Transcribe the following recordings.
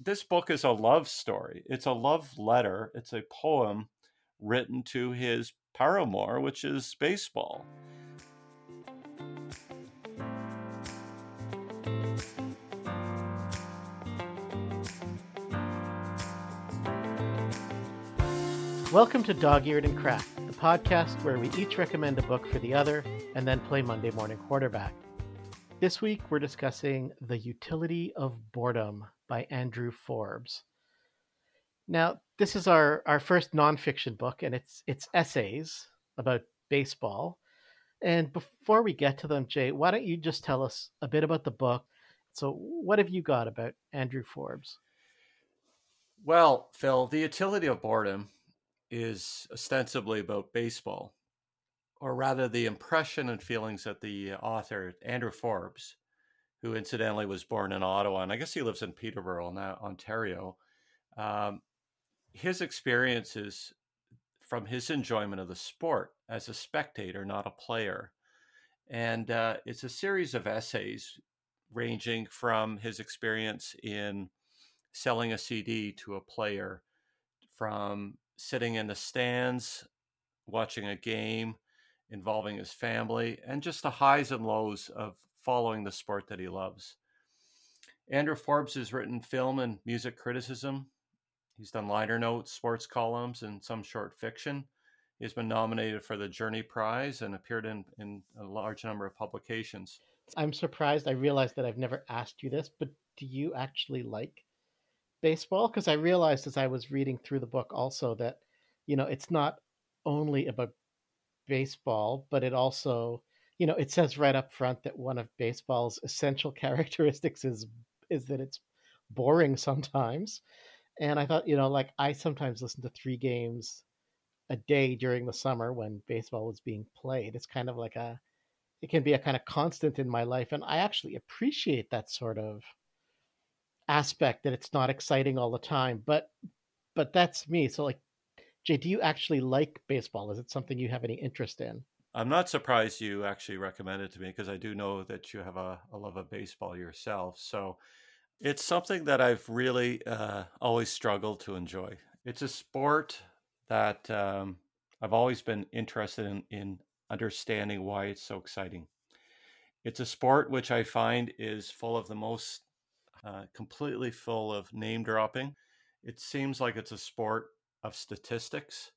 this book is a love story. It's a love letter. It's a poem written to his paramour, which is baseball. Welcome to Dog Eared and Cracked, the podcast where we each recommend a book for the other and then play Monday morning quarterback. This week we're discussing The Utility of Boredom by Andrew Forbes. Now, this is our, our first nonfiction book, and it's it's essays about baseball. And before we get to them, Jay, why don't you just tell us a bit about the book? So, what have you got about Andrew Forbes? Well, Phil, The Utility of Boredom is ostensibly about baseball, or rather, the impression and feelings that the uh, author, Andrew Forbes, who incidentally was born in Ottawa, and I guess he lives in Peterborough now, Ontario. Um, his experiences from his enjoyment of the sport as a spectator, not a player. And uh, it's a series of essays ranging from his experience in selling a CD to a player, from sitting in the stands, watching a game involving his family, and just the highs and lows of following the sport that he loves. Andrew Forbes has written film and music criticism. He's done liner notes, sports columns, and some short fiction. He's been nominated for the Journey Prize and appeared in, in a large number of publications. I'm surprised. I realized that I've never asked you this, but do you actually like baseball because I realized as I was reading through the book also that you know it's not only about baseball, but it also you know it says right up front that one of baseball's essential characteristics is is that it's boring sometimes. And I thought, you know, like I sometimes listen to three games a day during the summer when baseball was being played. It's kind of like a it can be a kind of constant in my life and I actually appreciate that sort of aspect that it's not exciting all the time. But but that's me. So like Jay, do you actually like baseball? Is it something you have any interest in? I'm not surprised you actually recommended it to me because I do know that you have a, a, love of baseball yourself. So it's something that I've really uh, always struggled to enjoy. It's a sport that um, I've always been interested in, in understanding why it's so exciting. It's a sport which I find is full of the most uh, completely full of name dropping. It seems like it's a sport of statistics.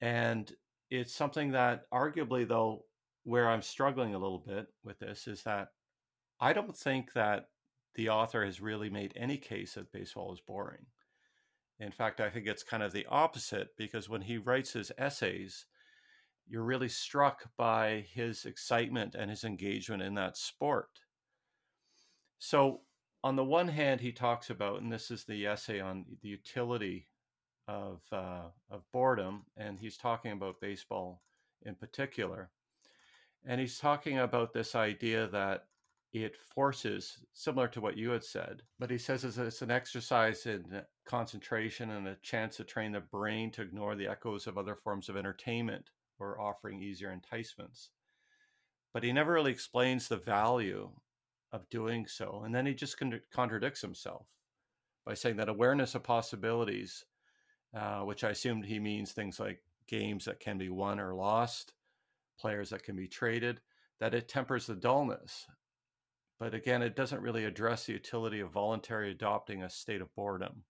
And it's something that, arguably, though, where I'm struggling a little bit with this is that I don't think that the author has really made any case that baseball is boring. In fact, I think it's kind of the opposite because when he writes his essays, you're really struck by his excitement and his engagement in that sport. So on the one hand, he talks about, and this is the essay on the utility of uh, of boredom, and he's talking about baseball in particular, and he's talking about this idea that it forces, similar to what you had said, but he says it's, it's an exercise in concentration and a chance to train the brain to ignore the echoes of other forms of entertainment or offering easier enticements. But he never really explains the value of doing so. And then he just con- contradicts himself by saying that awareness of possibilities, uh, which I assumed he means things like games that can be won or lost, players that can be traded, that it tempers the dullness. But again, it doesn't really address the utility of voluntary adopting a state of boredom.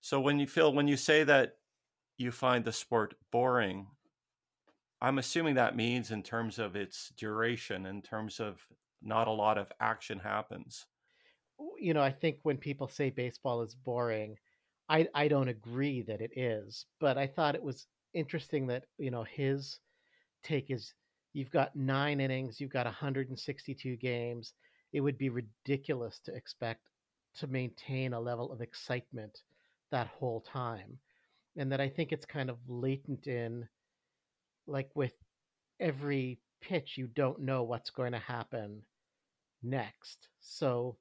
So when you feel when you say that you find the sport boring, I'm assuming that means in terms of its duration, in terms of not a lot of action happens. You know, I think when people say baseball is boring, I I don't agree that it is, but I thought it was interesting that, you know, his take is you've got 9 innings, you've got 162 games. It would be ridiculous to expect to maintain a level of excitement that whole time. And that I think it's kind of latent in like with every pitch you don't know what's going to happen next. So,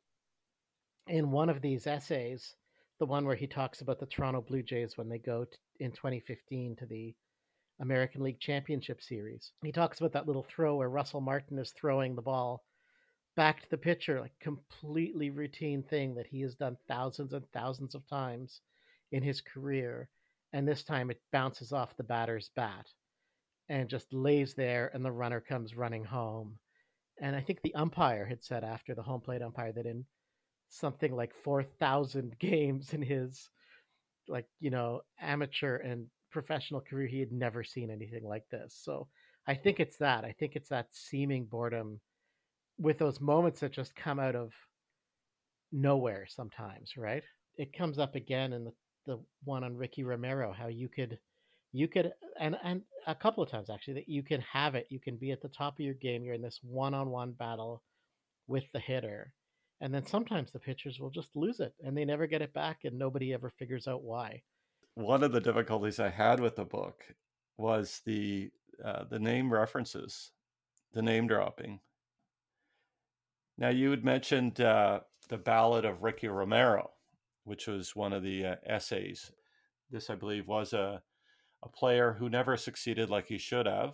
in one of these essays, the one where he talks about the Toronto Blue Jays when they go in 2015 to the American League Championship Series, he talks about that little throw where Russell Martin is throwing the ball back to the pitcher, like completely routine thing that he has done thousands and thousands of times in his career. And this time it bounces off the batter's bat and just lays there, and the runner comes running home. And I think the umpire had said after the home plate umpire that in something like 4,000 games in his, like, you know, amateur and professional career, he had never seen anything like this. So I think it's that. I think it's that seeming boredom with those moments that just come out of nowhere sometimes, right? It comes up again in the, the one on Ricky Romero, how you could you could and and a couple of times actually that you can have it, you can be at the top of your game, you're in this one on one battle with the hitter. And then sometimes the pitchers will just lose it and they never get it back and nobody ever figures out why. One of the difficulties I had with the book was the uh, the name references, the name dropping. Now, you had mentioned uh, the Ballad of Ricky Romero, which was one of the uh, essays. This, I believe, was a, a player who never succeeded like he should have.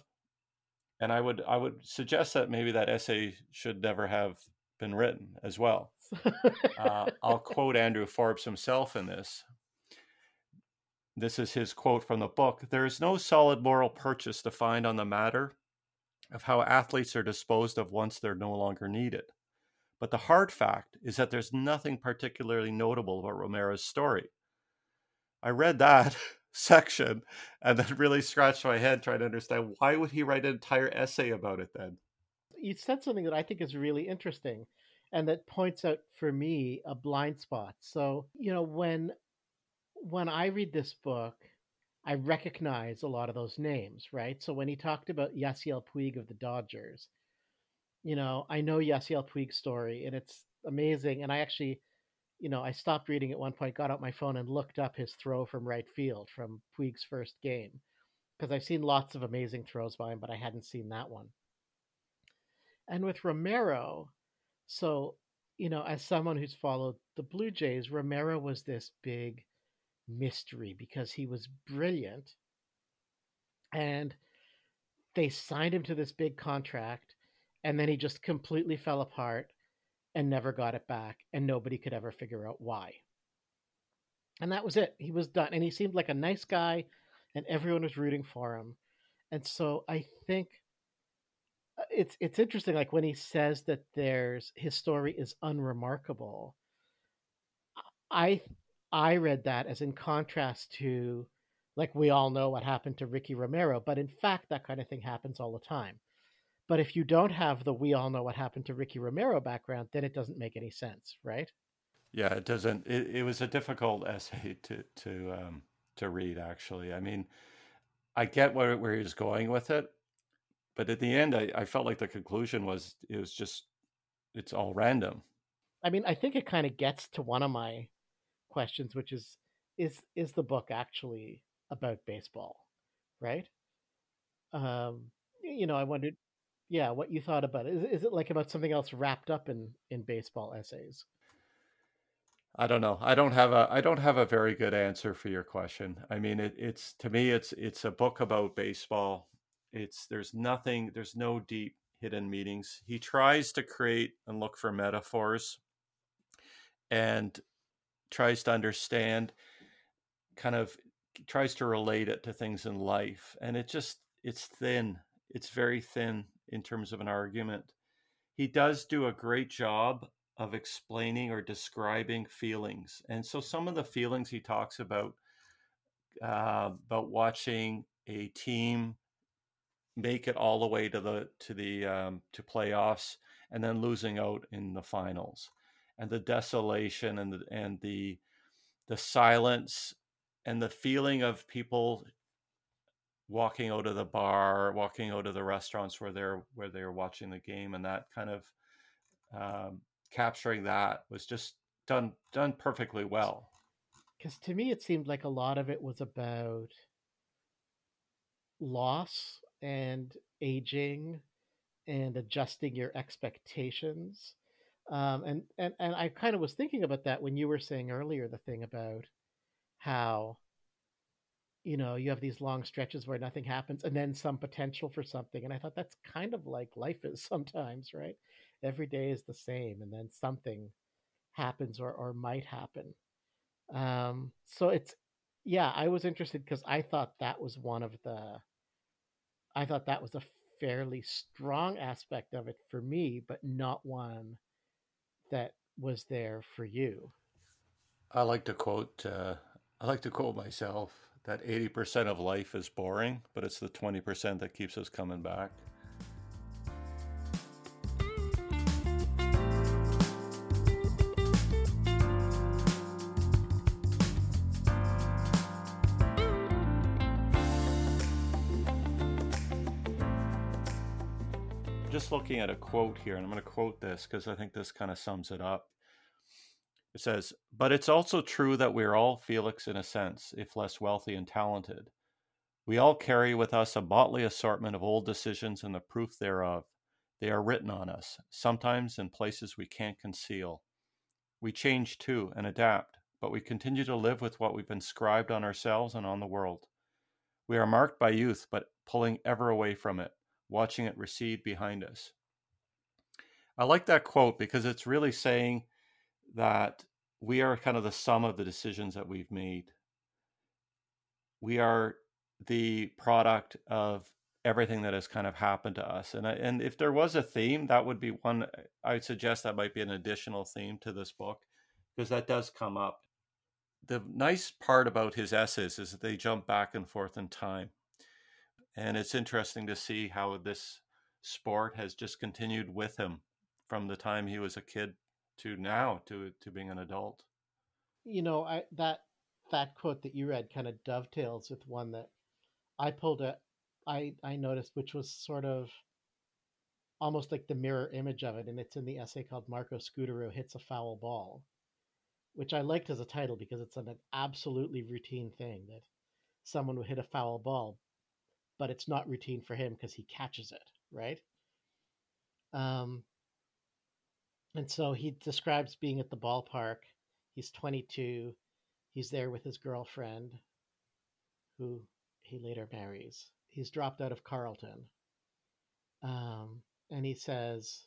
And I would I would suggest that maybe that essay should never have been written as well. uh, I'll quote Andrew Forbes himself in this. This is his quote from the book There is no solid moral purchase to find on the matter of how athletes are disposed of once they're no longer needed. But the hard fact is that there's nothing particularly notable about Romero's story. I read that section and then really scratched my head trying to understand why would he write an entire essay about it then? You said something that I think is really interesting and that points out for me a blind spot. So, you know, when when I read this book, I recognize a lot of those names, right? So when he talked about Yasiel Puig of the Dodgers, you know, I know Yasiel Puig's story and it's amazing. And I actually, you know, I stopped reading at one point, got out my phone and looked up his throw from right field from Puig's first game because I've seen lots of amazing throws by him, but I hadn't seen that one. And with Romero, so, you know, as someone who's followed the Blue Jays, Romero was this big mystery because he was brilliant and they signed him to this big contract and then he just completely fell apart and never got it back and nobody could ever figure out why. And that was it. He was done and he seemed like a nice guy and everyone was rooting for him. And so i think it's it's interesting like when he says that there's his story is unremarkable i i read that as in contrast to like we all know what happened to ricky romero but in fact that kind of thing happens all the time but if you don't have the we all know what happened to Ricky Romero background, then it doesn't make any sense, right? Yeah, it doesn't. It, it was a difficult essay to to um, to read. Actually, I mean, I get where where he's going with it, but at the end, I, I felt like the conclusion was it was just it's all random. I mean, I think it kind of gets to one of my questions, which is is is the book actually about baseball, right? Um, you know, I wondered yeah, what you thought about it. Is, is it like about something else wrapped up in in baseball essays? I don't know. I don't have a I don't have a very good answer for your question. I mean, it, it's to me, it's it's a book about baseball. It's there's nothing, there's no deep hidden meanings. He tries to create and look for metaphors, and tries to understand, kind of tries to relate it to things in life, and it just it's thin. It's very thin in terms of an argument. He does do a great job of explaining or describing feelings. And so some of the feelings he talks about uh, about watching a team make it all the way to the to the um, to playoffs and then losing out in the finals and the desolation and the and the the silence and the feeling of people walking out of the bar, walking out of the restaurants where they're where they're watching the game, and that kind of um, capturing that was just done done perfectly well. Because to me, it seemed like a lot of it was about loss and aging and adjusting your expectations. Um, and, and and I kind of was thinking about that when you were saying earlier the thing about how you know, you have these long stretches where nothing happens and then some potential for something. And I thought that's kind of like life is sometimes, right? every day is the same, and then something happens or or might happen. Um, so it's yeah, I was interested because I thought that was one of the I thought that was a fairly strong aspect of it for me, but not one that was there for you. I like to quote. Uh, I like to quote myself that eighty percent of life is boring, but it's the twenty percent that keeps us coming back. Just looking at a quote here, and I'm going to quote this because I think this kind of sums it up. It says, But it's also true that we're all Felix in a sense, if less wealthy and talented. We all carry with us a motley assortment of old decisions and the proof thereof. They are written on us, sometimes in places we can't conceal. We change too and adapt, but we continue to live with what we've inscribed on ourselves and on the world. We are marked by youth, but pulling ever away from it watching it recede behind us. I like that quote because it's really saying that we are kind of the sum of the decisions that we've made. We are the product of everything that has kind of happened to us. And and if there was a theme, that would be one I would suggest that might be an additional theme to this book because that does come up. The nice part about his essays is that they jump back and forth in time. And it's interesting to see how this sport has just continued with him from the time he was a kid to now to to being an adult. You know, I that that quote that you read kind of dovetails with one that I pulled a I I noticed which was sort of almost like the mirror image of it and it's in the essay called Marco Scutaro hits a foul ball which I liked as a title because it's an absolutely routine thing that someone would hit a foul ball but it's not routine for him because he catches it, right? Um, and so he describes being at the ballpark. He's 22. He's there with his girlfriend, who he later marries. He's dropped out of Carleton. Um, and he says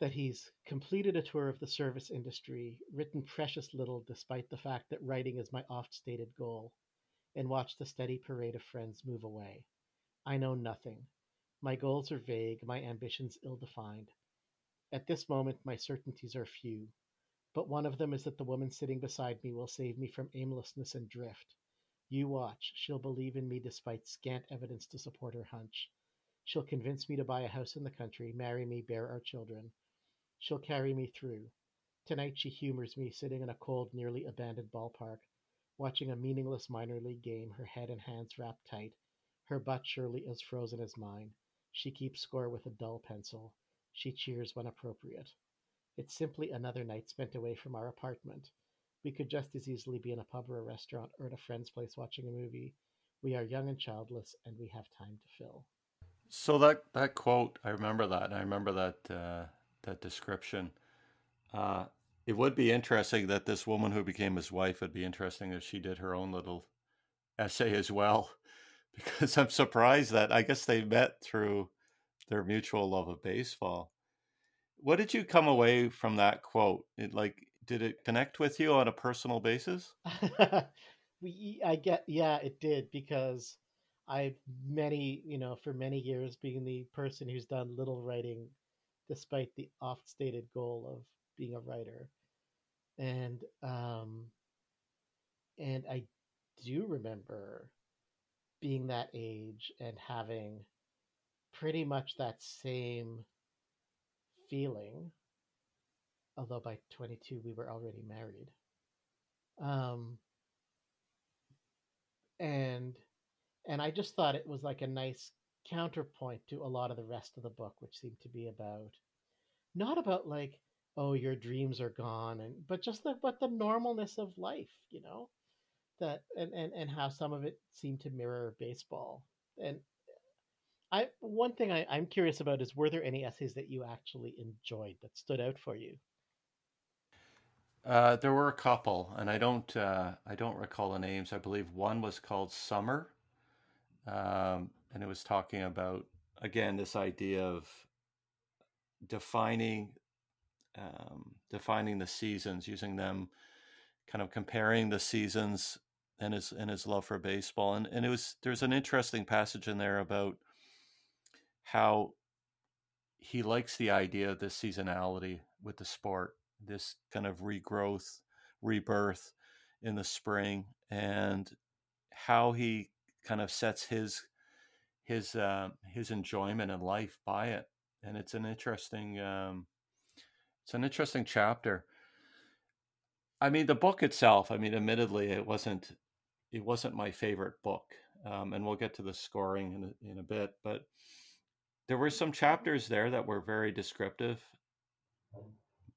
that he's completed a tour of the service industry, written precious little despite the fact that writing is my oft stated goal and watch the steady parade of friends move away. I know nothing. My goals are vague, my ambitions ill defined. At this moment, my certainties are few, but one of them is that the woman sitting beside me will save me from aimlessness and drift. You watch. She'll believe in me despite scant evidence to support her hunch. She'll convince me to buy a house in the country, marry me, bear our children. She'll carry me through. Tonight she humors me sitting in a cold, nearly abandoned ballpark, watching a meaningless minor league game, her head and hands wrapped tight, her butt surely as frozen as mine. She keeps score with a dull pencil. She cheers when appropriate. It's simply another night spent away from our apartment. We could just as easily be in a pub or a restaurant or at a friend's place watching a movie. We are young and childless, and we have time to fill. So that that quote, I remember that, I remember that uh, that description. Uh, it would be interesting that this woman who became his wife would be interesting if she did her own little essay as well because i'm surprised that i guess they met through their mutual love of baseball. What did you come away from that quote? It like did it connect with you on a personal basis? We i get yeah it did because i many you know for many years being the person who's done little writing despite the oft stated goal of being a writer, and um, and I do remember being that age and having pretty much that same feeling although by 22 we were already married. Um and and i just thought it was like a nice counterpoint to a lot of the rest of the book which seemed to be about not about like oh your dreams are gone and but just the but the normalness of life you know that and and, and how some of it seemed to mirror baseball and i one thing I, i'm curious about is were there any essays that you actually enjoyed that stood out for you uh, there were a couple, and I don't uh, I don't recall the names. I believe one was called Summer, um, and it was talking about again this idea of defining um, defining the seasons, using them, kind of comparing the seasons and his and his love for baseball. And and it was there's an interesting passage in there about how he likes the idea of this seasonality with the sport, this kind of regrowth, rebirth in the spring, and how he kind of sets his his uh, his enjoyment in life by it. And it's an interesting um, it's an interesting chapter. I mean, the book itself. I mean, admittedly, it wasn't it wasn't my favorite book, um, and we'll get to the scoring in a, in a bit. But there were some chapters there that were very descriptive.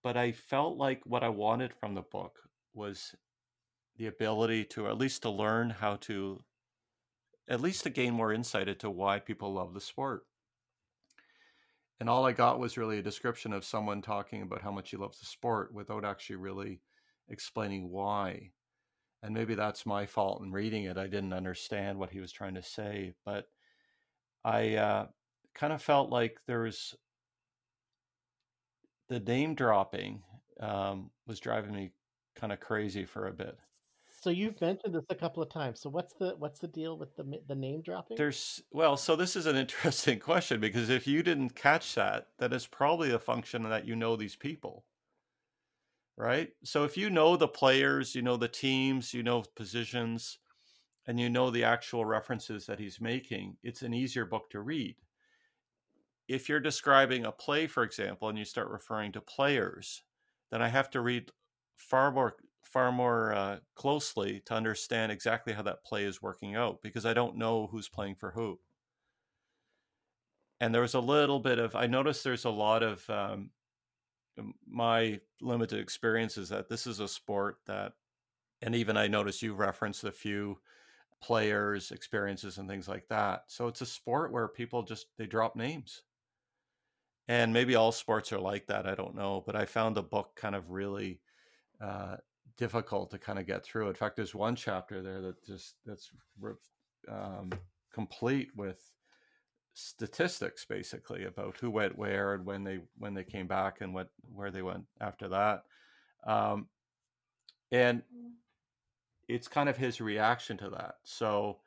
But I felt like what I wanted from the book was the ability to at least to learn how to at least to gain more insight into why people love the sport and all I got was really a description of someone talking about how much he loves the sport without actually really explaining why. And maybe that's my fault in reading it. I didn't understand what he was trying to say, but I uh, kind of felt like there was the name dropping um, was driving me kind of crazy for a bit. So you've mentioned this a couple of times. So what's the what's the deal with the the name dropping? There's well, so this is an interesting question because if you didn't catch that, that is probably a function that you know these people. Right? So if you know the players, you know the teams, you know positions, and you know the actual references that he's making, it's an easier book to read. If you're describing a play, for example, and you start referring to players, then I have to read far more far more uh, closely to understand exactly how that play is working out because I don't know who's playing for who. And there was a little bit of, I noticed there's a lot of um, my limited experience is that this is a sport that, and even I noticed you referenced a few players, experiences, and things like that. So it's a sport where people just, they drop names. And maybe all sports are like that. I don't know. But I found the book kind of really uh, difficult to kind of get through. In fact, there's one chapter there that just that's um, complete with statistics basically about who went where and when they when they came back and what where they went after that. Um, and it's kind of his reaction to that. So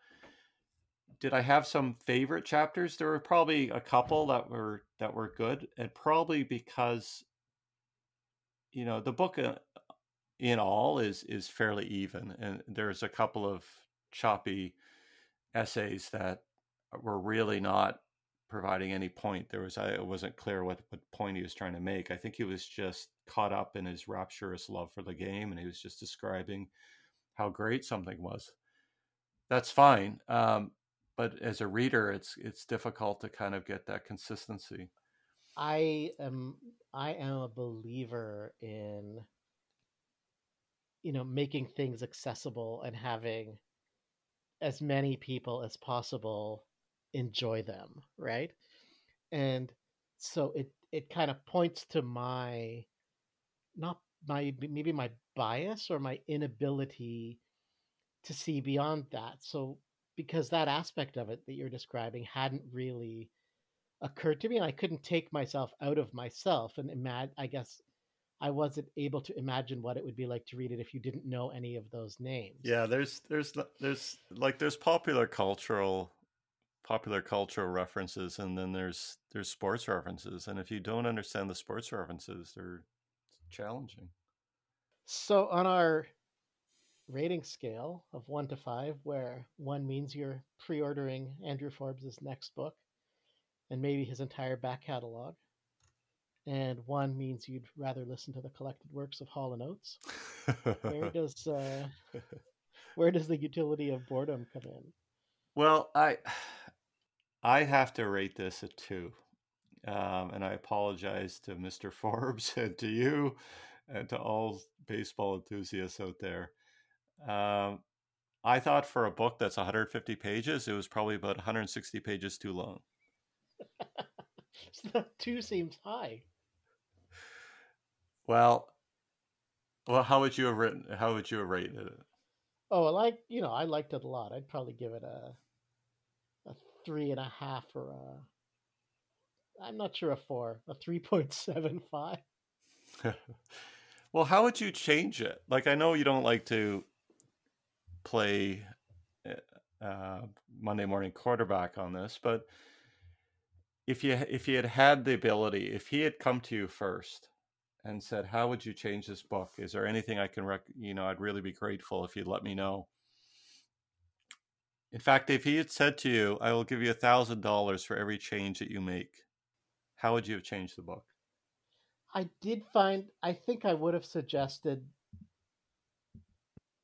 did i have some favorite chapters? There were probably a couple that were that were good and probably because you know the book uh, in all is is fairly even and there's a couple of choppy essays that were really not providing any point. There was i wasn't clear what, what point he was trying to make. I think he was just caught up in his rapturous love for the game and he was just describing how great something was. That's fine um, but as a reader it's it's difficult to kind of get that consistency. I am i am a believer in you know making things accessible and having as many people as possible enjoy them right? And so it it kind of points to my not my maybe my bias or my inability to see beyond that. So because that aspect of it that you're describing hadn't really occurred to me and i couldn't take myself out of myself and imagine i guess I wasn't able to imagine what it would be like to read it if you didn't know any of those names. Yeah, there's there's there's like there's popular cultural popular cultural references and then there's there's sports references and if you don't understand the sports references they're challenging. So on our rating scale of 1 to 5 where 1 means you're pre-ordering Andrew Forbes's next book and maybe his entire back catalog and one means you'd rather listen to the collected works of Hall and Oates. where does uh, where does the utility of boredom come in? Well, I I have to rate this a two, um, and I apologize to Mr. Forbes and to you and to all baseball enthusiasts out there. Um, I thought for a book that's 150 pages, it was probably about 160 pages too long. so two seems high. Well, well, how would you have written? How would you have rated it? Oh, well, I you know I liked it a lot. I'd probably give it a a three and a half or a I'm not sure a four, a three point seven five. well, how would you change it? Like, I know you don't like to play eh, uh, Monday morning quarterback on this, but if you if he had had the ability, if he had come to you first and said, "How would you change this book? Is there anything I can rec? You know, I'd really be grateful if you'd let me know." In fact, if he had said to you, "I will give you a thousand dollars for every change that you make," how would you have changed the book? I did find. I think I would have suggested.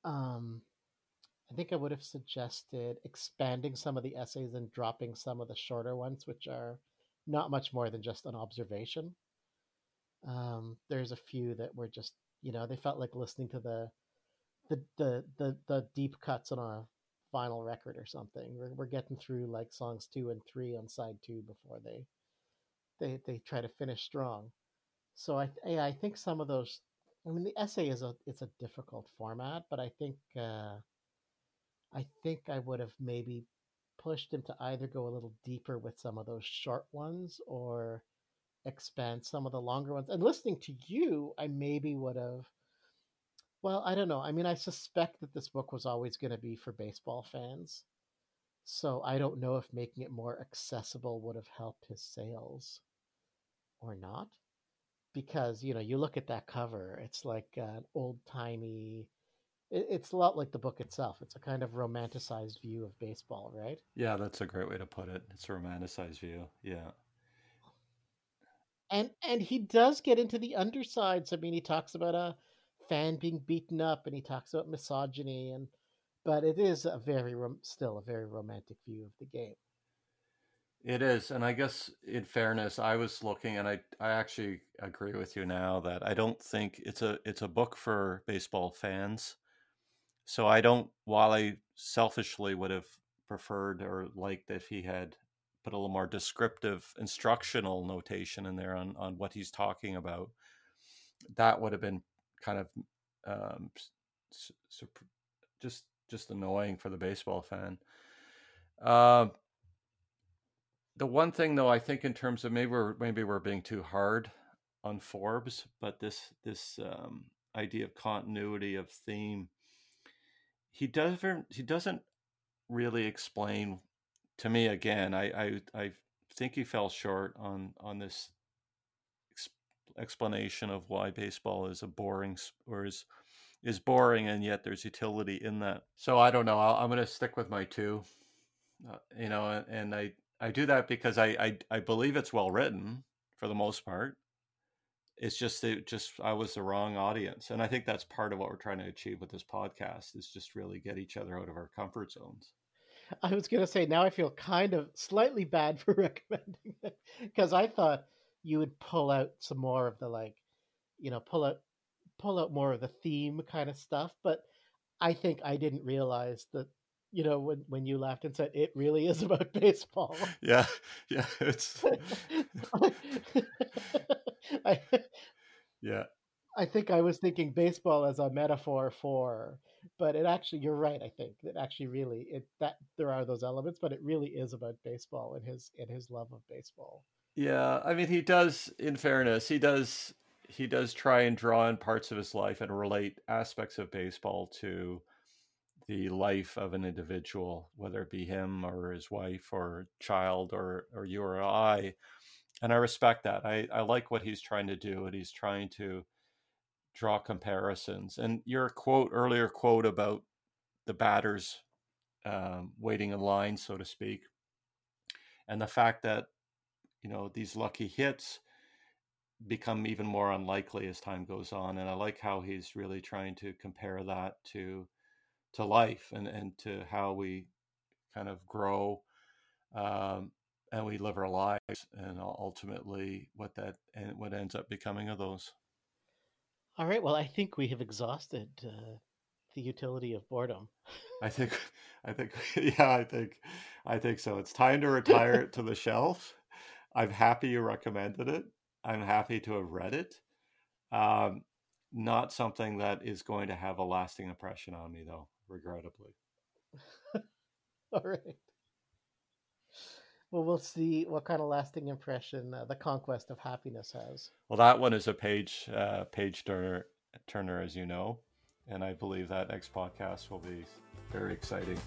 Um, I think I would have suggested expanding some of the essays and dropping some of the shorter ones, which are not much more than just an observation. Um, there's a few that were just, you know, they felt like listening to the the the the, the deep cuts on a vinyl record or something. We're, we're getting through like songs two and three on side two before they they they try to finish strong. So I yeah, I think some of those. I mean, the essay is a it's a difficult format, but I think uh, I think I would have maybe pushed him to either go a little deeper with some of those short ones or expand some of the longer ones. And listening to you, I maybe would have. Well, I don't know. I mean, I suspect that this book was always going to be for baseball fans. So I don't know if making it more accessible would have helped his sales or not. Because, you know, you look at that cover, it's like an old timey it's a lot like the book itself. It's a kind of romanticized view of baseball, right? Yeah, that's a great way to put it. It's a romanticized view. Yeah. And and he does get into the undersides. I mean, he talks about a fan being beaten up, and he talks about misogyny, and but it is a very still a very romantic view of the game. It is, and I guess in fairness, I was looking, and I I actually agree with you now that I don't think it's a it's a book for baseball fans. So I don't, while I selfishly would have preferred or liked if he had put a little more descriptive instructional notation in there on, on what he's talking about, that would have been kind of um, just just annoying for the baseball fan. Uh, the one thing, though, I think in terms of maybe we're maybe we're being too hard on Forbes, but this this um, idea of continuity of theme he doesn't he doesn't really explain to me again. I I, I think he fell short on on this ex- explanation of why baseball is a boring or is is boring and yet there's utility in that. So I don't know. i am going to stick with my two. Uh, you know, and, and I I do that because I, I I believe it's well written for the most part it's just it just I was the wrong audience, and I think that's part of what we're trying to achieve with this podcast is just really get each other out of our comfort zones. I was gonna say now I feel kind of slightly bad for recommending it because I thought you would pull out some more of the like, you know, pull out pull out more of the theme kind of stuff, but I think I didn't realize that you know when when you laughed and said it really is about baseball yeah yeah it's I, yeah. I think I was thinking baseball as a metaphor for, but it actually, you're right. I think that actually really it that there are those elements, but it really is about baseball and his and his love of baseball. Yeah, I mean, he does. In fairness, he does. He does try and draw in parts of his life and relate aspects of baseball to the life of an individual, whether it be him or his wife or child or or you or I and I respect that. I, I like what he's trying to do, and he's trying to draw comparisons. And your quote earlier quote about the batters um, waiting in line, so to speak, and the fact that you know these lucky hits become even more unlikely as time goes on. And I like how he's really trying to compare that to to life and and to how we kind of grow um, and we live our lives and ultimately what that and what ends up becoming of those all right well i think we have exhausted uh, the utility of boredom. I think i think yeah i think i think so. It's time to retire it to the shelf. I'm happy you recommended it. I'm happy to have read it. Um, not something that is going to have a lasting impression on me though regrettably. All right Well, we'll see what kind of lasting impression uh, the conquest of happiness has. Well, that one is a page uh, page turner, turner, as you know, and I believe that next podcast will be very exciting.